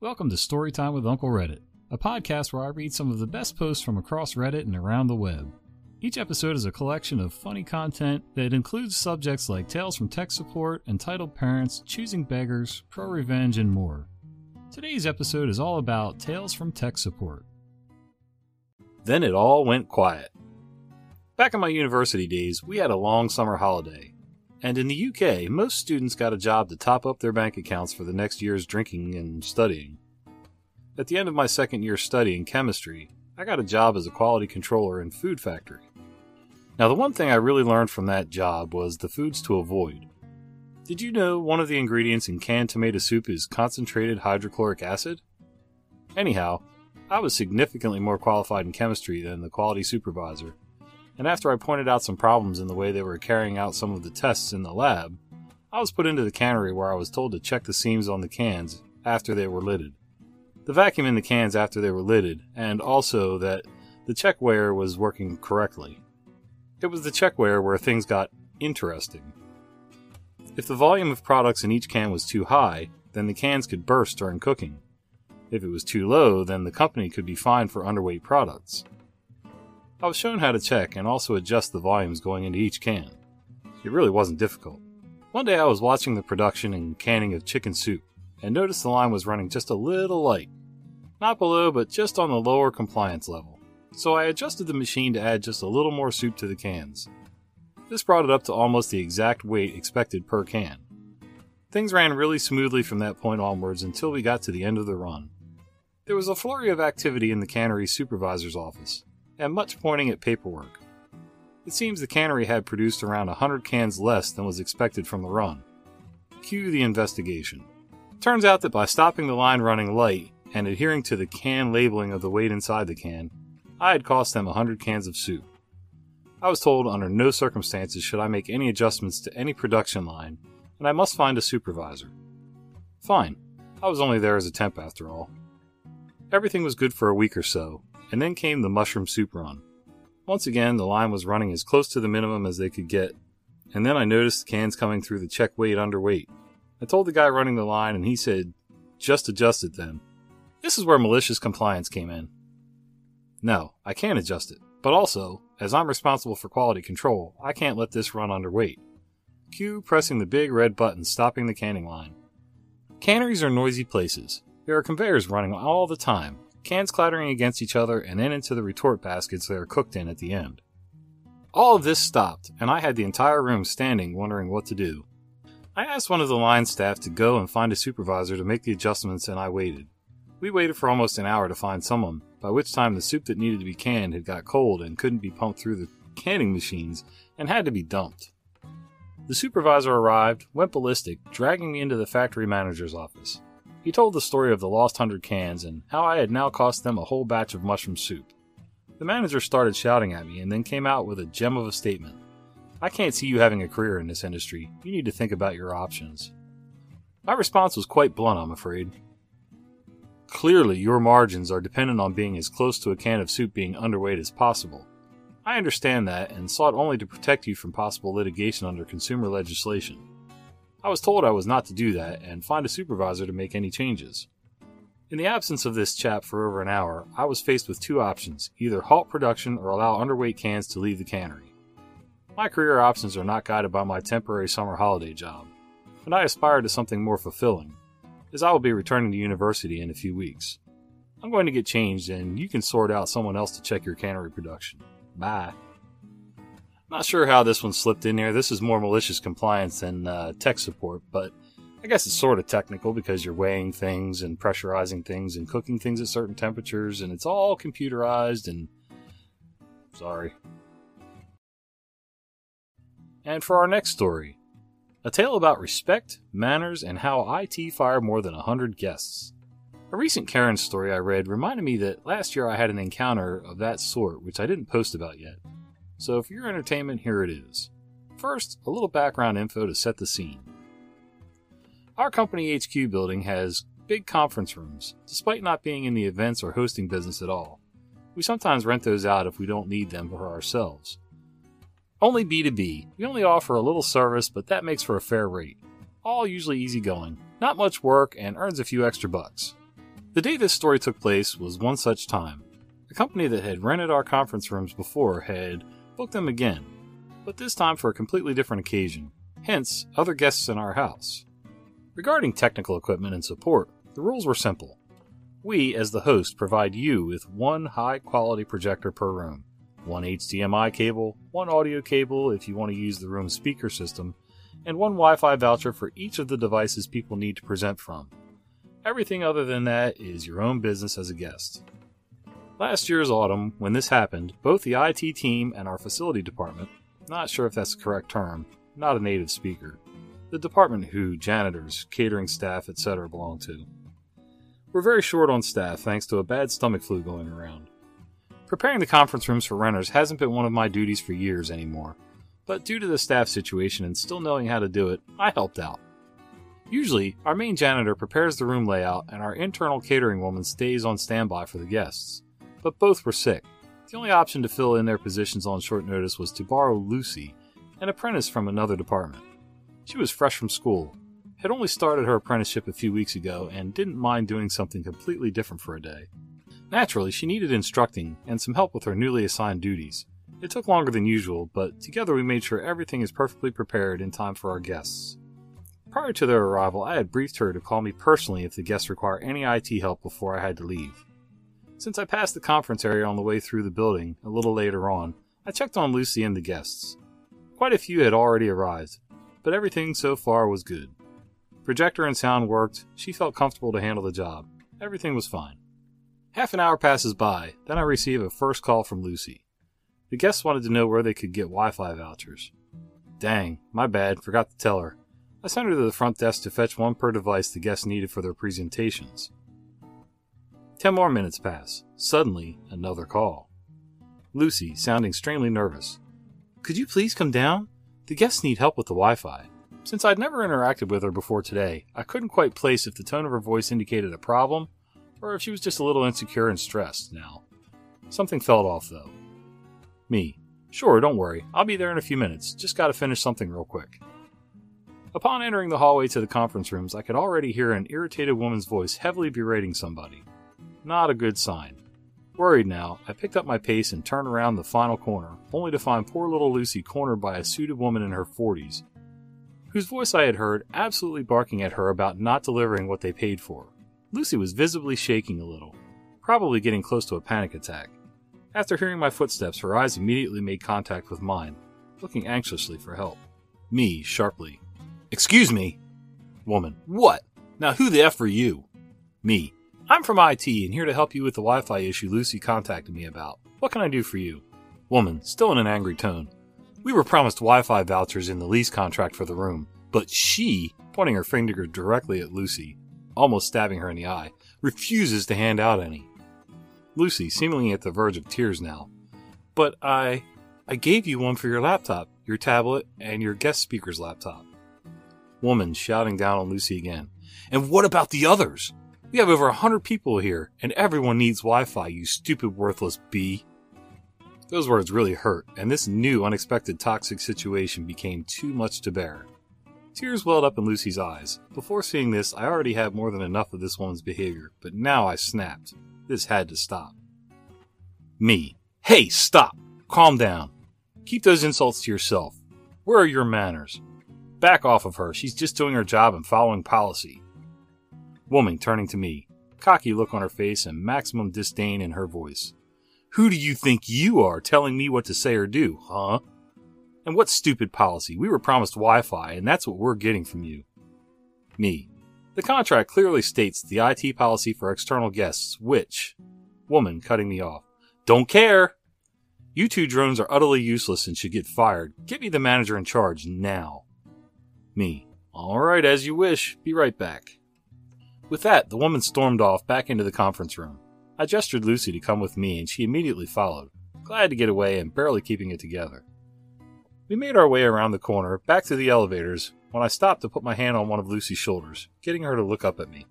Welcome to Storytime with Uncle Reddit, a podcast where I read some of the best posts from across Reddit and around the web. Each episode is a collection of funny content that includes subjects like tales from tech support, entitled parents, choosing beggars, pro revenge, and more. Today's episode is all about tales from tech support. Then it all went quiet. Back in my university days, we had a long summer holiday. And in the UK, most students got a job to top up their bank accounts for the next year's drinking and studying. At the end of my second year studying chemistry, I got a job as a quality controller in food factory. Now, the one thing I really learned from that job was the foods to avoid. Did you know one of the ingredients in canned tomato soup is concentrated hydrochloric acid? Anyhow, I was significantly more qualified in chemistry than the quality supervisor and after I pointed out some problems in the way they were carrying out some of the tests in the lab, I was put into the cannery where I was told to check the seams on the cans after they were lidded. The vacuum in the cans after they were lidded, and also that the checkweigher was working correctly. It was the checkweigher where things got interesting. If the volume of products in each can was too high, then the cans could burst during cooking. If it was too low, then the company could be fined for underweight products. I was shown how to check and also adjust the volumes going into each can. It really wasn't difficult. One day I was watching the production and canning of chicken soup and noticed the line was running just a little light. Not below, but just on the lower compliance level. So I adjusted the machine to add just a little more soup to the cans. This brought it up to almost the exact weight expected per can. Things ran really smoothly from that point onwards until we got to the end of the run. There was a flurry of activity in the cannery supervisor's office and much pointing at paperwork. It seems the cannery had produced around a 100 cans less than was expected from the run. Cue the investigation. Turns out that by stopping the line running light and adhering to the can labeling of the weight inside the can, I had cost them a 100 cans of soup. I was told under no circumstances should I make any adjustments to any production line, and I must find a supervisor. Fine, I was only there as a temp after all. Everything was good for a week or so, and then came the mushroom soup run. Once again, the line was running as close to the minimum as they could get, and then I noticed cans coming through the check weight underweight. I told the guy running the line, and he said, just adjust it then. This is where malicious compliance came in. No, I can't adjust it, but also, as I'm responsible for quality control, I can't let this run underweight. Cue pressing the big red button stopping the canning line. Canneries are noisy places. There are conveyors running all the time, cans clattering against each other, and then into the retort baskets they are cooked in at the end. All of this stopped, and I had the entire room standing wondering what to do. I asked one of the line staff to go and find a supervisor to make the adjustments, and I waited. We waited for almost an hour to find someone, by which time the soup that needed to be canned had got cold and couldn't be pumped through the canning machines and had to be dumped. The supervisor arrived, went ballistic, dragging me into the factory manager's office. He told the story of the lost hundred cans and how I had now cost them a whole batch of mushroom soup. The manager started shouting at me and then came out with a gem of a statement. I can't see you having a career in this industry. You need to think about your options. My response was quite blunt, I'm afraid. Clearly, your margins are dependent on being as close to a can of soup being underweight as possible. I understand that and sought only to protect you from possible litigation under consumer legislation. I was told I was not to do that and find a supervisor to make any changes. In the absence of this chap for over an hour, I was faced with two options either halt production or allow underweight cans to leave the cannery. My career options are not guided by my temporary summer holiday job, and I aspire to something more fulfilling, as I will be returning to university in a few weeks. I'm going to get changed, and you can sort out someone else to check your cannery production. Bye. Not sure how this one slipped in here. This is more malicious compliance than uh, tech support, but I guess it's sort of technical because you're weighing things and pressurizing things and cooking things at certain temperatures, and it's all computerized and. Sorry. And for our next story a tale about respect, manners, and how IT fired more than 100 guests. A recent Karen story I read reminded me that last year I had an encounter of that sort, which I didn't post about yet. So, for your entertainment, here it is. First, a little background info to set the scene. Our company HQ building has big conference rooms, despite not being in the events or hosting business at all. We sometimes rent those out if we don't need them for ourselves. Only B2B. We only offer a little service, but that makes for a fair rate. All usually easygoing, not much work, and earns a few extra bucks. The day this story took place was one such time. A company that had rented our conference rooms before had booked them again, but this time for a completely different occasion, hence, other guests in our house. Regarding technical equipment and support, the rules were simple. We, as the host, provide you with one high quality projector per room, one HDMI cable, one audio cable if you want to use the room's speaker system, and one Wi Fi voucher for each of the devices people need to present from. Everything other than that is your own business as a guest. Last year's autumn, when this happened, both the IT team and our facility department, not sure if that's the correct term, not a native speaker, the department who janitors, catering staff, etc. belong to, we're very short on staff thanks to a bad stomach flu going around. Preparing the conference rooms for renters hasn't been one of my duties for years anymore, but due to the staff situation and still knowing how to do it, I helped out. Usually, our main janitor prepares the room layout and our internal catering woman stays on standby for the guests but both were sick. The only option to fill in their positions on short notice was to borrow Lucy, an apprentice from another department. She was fresh from school, had only started her apprenticeship a few weeks ago, and didn't mind doing something completely different for a day. Naturally, she needed instructing and some help with her newly assigned duties. It took longer than usual, but together we made sure everything is perfectly prepared in time for our guests. Prior to their arrival, I had briefed her to call me personally if the guests require any IT help before I had to leave. Since I passed the conference area on the way through the building a little later on, I checked on Lucy and the guests. Quite a few had already arrived, but everything so far was good. Projector and sound worked, she felt comfortable to handle the job. Everything was fine. Half an hour passes by, then I receive a first call from Lucy. The guests wanted to know where they could get Wi Fi vouchers. Dang, my bad, forgot to tell her. I sent her to the front desk to fetch one per device the guests needed for their presentations. Ten more minutes pass. Suddenly, another call. Lucy, sounding extremely nervous. Could you please come down? The guests need help with the Wi Fi. Since I'd never interacted with her before today, I couldn't quite place if the tone of her voice indicated a problem or if she was just a little insecure and stressed now. Something felt off, though. Me. Sure, don't worry. I'll be there in a few minutes. Just gotta finish something real quick. Upon entering the hallway to the conference rooms, I could already hear an irritated woman's voice heavily berating somebody. Not a good sign. Worried now, I picked up my pace and turned around the final corner, only to find poor little Lucy cornered by a suited woman in her 40s, whose voice I had heard absolutely barking at her about not delivering what they paid for. Lucy was visibly shaking a little, probably getting close to a panic attack. After hearing my footsteps, her eyes immediately made contact with mine, looking anxiously for help. Me, sharply. Excuse me! Woman. What? Now who the F are you? Me. I'm from IT and here to help you with the Wi Fi issue Lucy contacted me about. What can I do for you? Woman, still in an angry tone. We were promised Wi Fi vouchers in the lease contract for the room, but she, pointing her finger directly at Lucy, almost stabbing her in the eye, refuses to hand out any. Lucy, seemingly at the verge of tears now. But I. I gave you one for your laptop, your tablet, and your guest speaker's laptop. Woman shouting down on Lucy again. And what about the others? We have over a hundred people here, and everyone needs Wi Fi, you stupid, worthless bee. Those words really hurt, and this new, unexpected toxic situation became too much to bear. Tears welled up in Lucy's eyes. Before seeing this, I already had more than enough of this woman's behavior, but now I snapped. This had to stop. Me. Hey, stop! Calm down. Keep those insults to yourself. Where are your manners? Back off of her. She's just doing her job and following policy. Woman turning to me, cocky look on her face and maximum disdain in her voice. Who do you think you are telling me what to say or do, huh? And what stupid policy? We were promised Wi Fi, and that's what we're getting from you. Me. The contract clearly states the IT policy for external guests, which. Woman cutting me off. Don't care! You two drones are utterly useless and should get fired. Get me the manager in charge now. Me. Alright, as you wish. Be right back. With that, the woman stormed off back into the conference room. I gestured Lucy to come with me, and she immediately followed, glad to get away and barely keeping it together. We made our way around the corner, back to the elevators, when I stopped to put my hand on one of Lucy's shoulders, getting her to look up at me.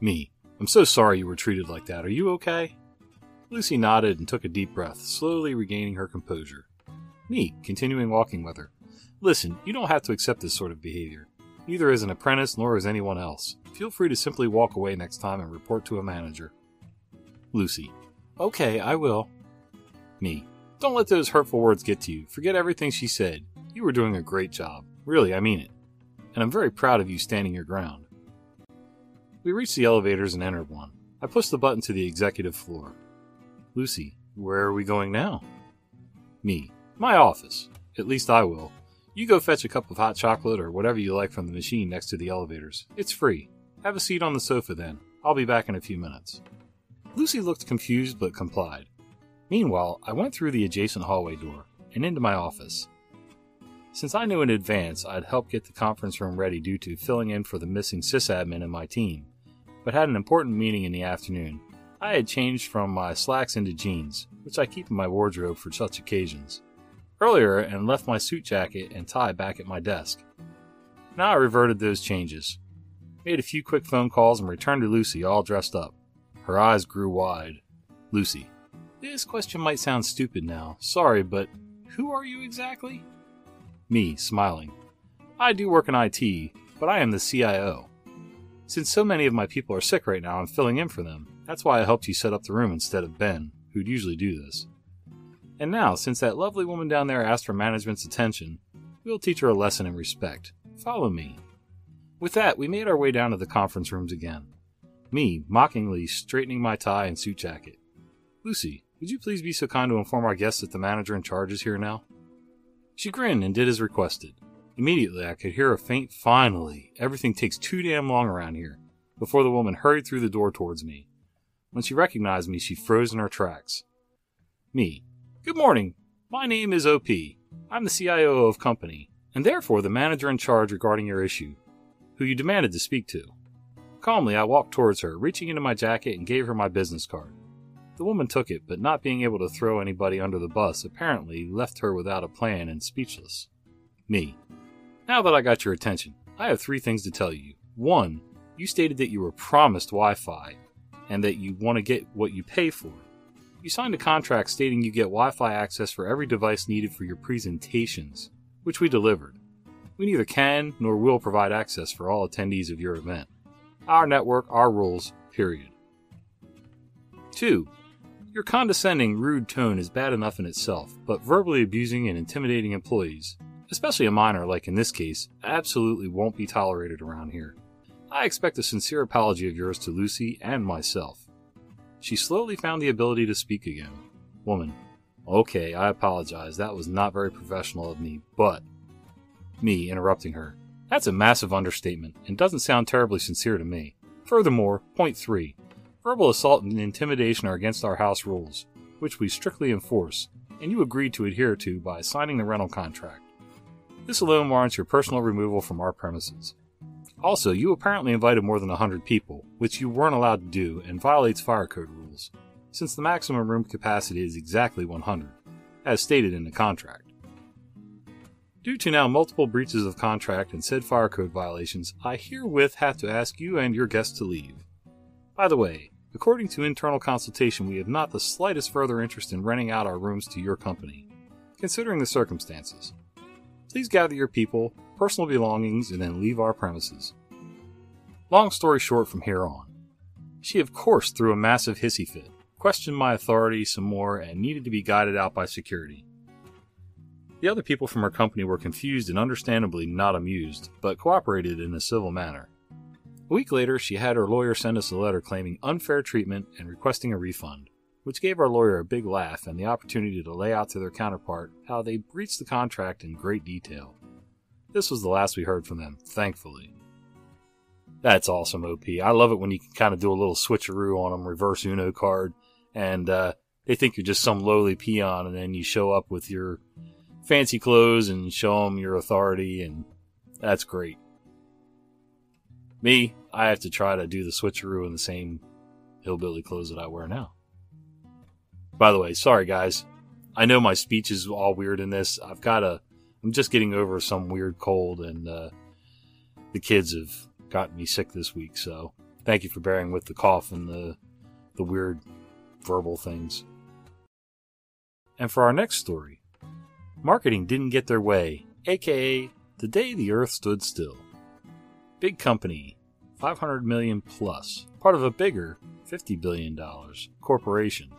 Me, I'm so sorry you were treated like that. Are you okay? Lucy nodded and took a deep breath, slowly regaining her composure. Me, continuing walking with her. Listen, you don't have to accept this sort of behavior. Neither as an apprentice nor as anyone else. Feel free to simply walk away next time and report to a manager. Lucy. Okay, I will. Me. Don't let those hurtful words get to you. Forget everything she said. You were doing a great job. Really, I mean it. And I'm very proud of you standing your ground. We reached the elevators and entered one. I pushed the button to the executive floor. Lucy, where are we going now? Me. My office. At least I will. You go fetch a cup of hot chocolate or whatever you like from the machine next to the elevators. It's free. Have a seat on the sofa then. I'll be back in a few minutes. Lucy looked confused but complied. Meanwhile, I went through the adjacent hallway door and into my office. Since I knew in advance I'd help get the conference room ready due to filling in for the missing sysadmin in my team, but had an important meeting in the afternoon, I had changed from my slacks into jeans, which I keep in my wardrobe for such occasions, earlier and left my suit jacket and tie back at my desk. Now I reverted those changes, made a few quick phone calls, and returned to Lucy all dressed up. Her eyes grew wide. Lucy. This question might sound stupid now. Sorry, but who are you exactly? Me, smiling. I do work in IT, but I am the CIO. Since so many of my people are sick right now, I'm filling in for them. That's why I helped you set up the room instead of Ben, who'd usually do this. And now, since that lovely woman down there asked for management's attention, we'll teach her a lesson in respect. Follow me. With that, we made our way down to the conference rooms again me mockingly straightening my tie and suit jacket. Lucy, would you please be so kind to inform our guests that the manager in charge is here now? She grinned and did as requested. Immediately, I could hear a faint finally. Everything takes too damn long around here. Before the woman hurried through the door towards me. When she recognized me, she froze in her tracks. Me. Good morning. My name is OP. I'm the CIO of company, and therefore the manager in charge regarding your issue, who you demanded to speak to. Calmly, I walked towards her, reaching into my jacket and gave her my business card. The woman took it, but not being able to throw anybody under the bus, apparently left her without a plan and speechless. Me. Now that I got your attention, I have three things to tell you. One, you stated that you were promised Wi Fi and that you want to get what you pay for. You signed a contract stating you get Wi Fi access for every device needed for your presentations, which we delivered. We neither can nor will provide access for all attendees of your event. Our network, our rules, period. 2. Your condescending, rude tone is bad enough in itself, but verbally abusing and intimidating employees, especially a minor like in this case, absolutely won't be tolerated around here. I expect a sincere apology of yours to Lucy and myself. She slowly found the ability to speak again. Woman. Okay, I apologize. That was not very professional of me, but. Me interrupting her. That's a massive understatement and doesn't sound terribly sincere to me. Furthermore, point 3 verbal assault and intimidation are against our house rules, which we strictly enforce, and you agreed to adhere to by signing the rental contract. This alone warrants your personal removal from our premises. Also, you apparently invited more than 100 people, which you weren't allowed to do and violates fire code rules, since the maximum room capacity is exactly 100, as stated in the contract. Due to now multiple breaches of contract and said fire code violations, I herewith have to ask you and your guests to leave. By the way, according to internal consultation, we have not the slightest further interest in renting out our rooms to your company, considering the circumstances. Please gather your people, personal belongings, and then leave our premises. Long story short from here on. She, of course, threw a massive hissy fit, questioned my authority some more, and needed to be guided out by security. The other people from her company were confused and understandably not amused, but cooperated in a civil manner. A week later, she had her lawyer send us a letter claiming unfair treatment and requesting a refund, which gave our lawyer a big laugh and the opportunity to lay out to their counterpart how they breached the contract in great detail. This was the last we heard from them, thankfully. That's awesome, OP. I love it when you can kind of do a little switcheroo on them, reverse Uno card, and uh, they think you're just some lowly peon, and then you show up with your fancy clothes and show them your authority, and that's great. Me, I have to try to do the switcheroo in the same hillbilly clothes that I wear now. By the way, sorry guys. I know my speech is all weird in this. I've got a. I'm just getting over some weird cold, and uh, the kids have gotten me sick this week. So thank you for bearing with the cough and the the weird verbal things. And for our next story, marketing didn't get their way, aka the day the earth stood still. Big company, 500 million plus, part of a bigger, $50 billion corporation.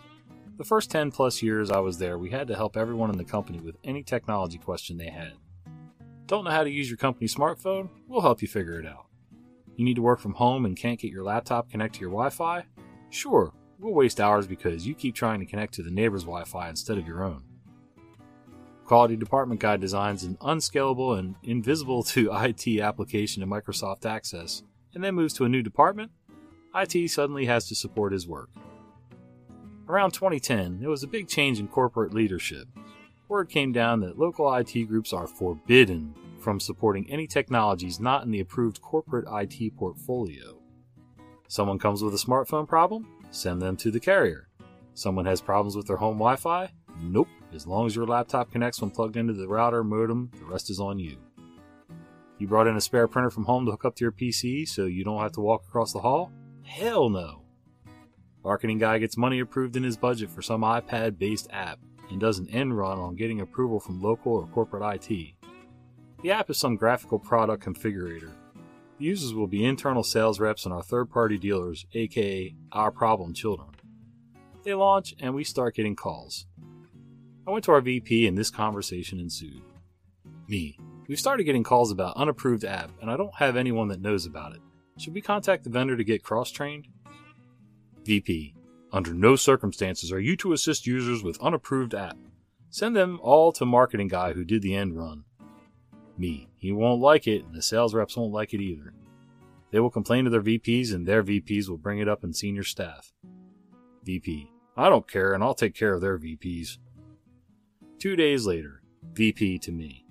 The first 10 plus years I was there, we had to help everyone in the company with any technology question they had. Don't know how to use your company smartphone? We'll help you figure it out. You need to work from home and can't get your laptop connect to your Wi Fi? Sure, we'll waste hours because you keep trying to connect to the neighbor's Wi Fi instead of your own. Quality Department Guy designs an unscalable and invisible to IT application in Microsoft Access and then moves to a new department. IT suddenly has to support his work. Around 2010, there was a big change in corporate leadership. Word came down that local IT groups are forbidden from supporting any technologies not in the approved corporate IT portfolio. Someone comes with a smartphone problem? Send them to the carrier. Someone has problems with their home Wi Fi? Nope. As long as your laptop connects when plugged into the router modem, the rest is on you. You brought in a spare printer from home to hook up to your PC so you don't have to walk across the hall? Hell no. Marketing guy gets money approved in his budget for some iPad based app and does an end run on getting approval from local or corporate IT. The app is some graphical product configurator. The users will be internal sales reps and our third party dealers, aka our problem children. They launch and we start getting calls. I went to our VP and this conversation ensued. Me. We've started getting calls about unapproved app and I don't have anyone that knows about it. Should we contact the vendor to get cross trained? VP. Under no circumstances are you to assist users with unapproved app. Send them all to marketing guy who did the end run. Me. He won't like it and the sales reps won't like it either. They will complain to their VPs and their VPs will bring it up in senior staff. VP. I don't care and I'll take care of their VPs. Two days later, VP to me.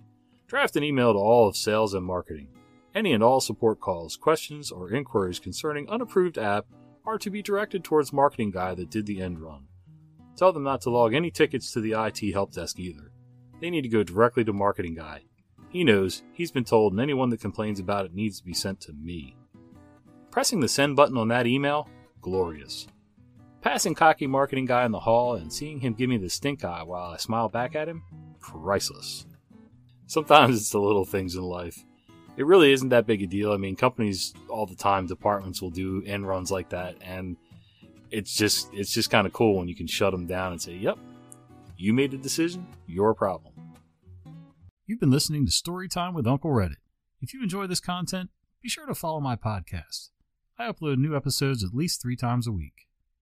Draft an email to all of sales and marketing. Any and all support calls, questions, or inquiries concerning unapproved app are to be directed towards marketing guy that did the end run. Tell them not to log any tickets to the IT help desk either. They need to go directly to marketing guy. He knows, he's been told, and anyone that complains about it needs to be sent to me. Pressing the send button on that email, glorious. Passing cocky marketing guy in the hall and seeing him give me the stink eye while I smile back at him, priceless. Sometimes it's the little things in life. It really isn't that big a deal. I mean, companies all the time, departments will do end runs like that, and it's just it's just kind of cool when you can shut them down and say, "Yep, you made the decision. Your problem." You've been listening to Storytime with Uncle Reddit. If you enjoy this content, be sure to follow my podcast. I upload new episodes at least three times a week.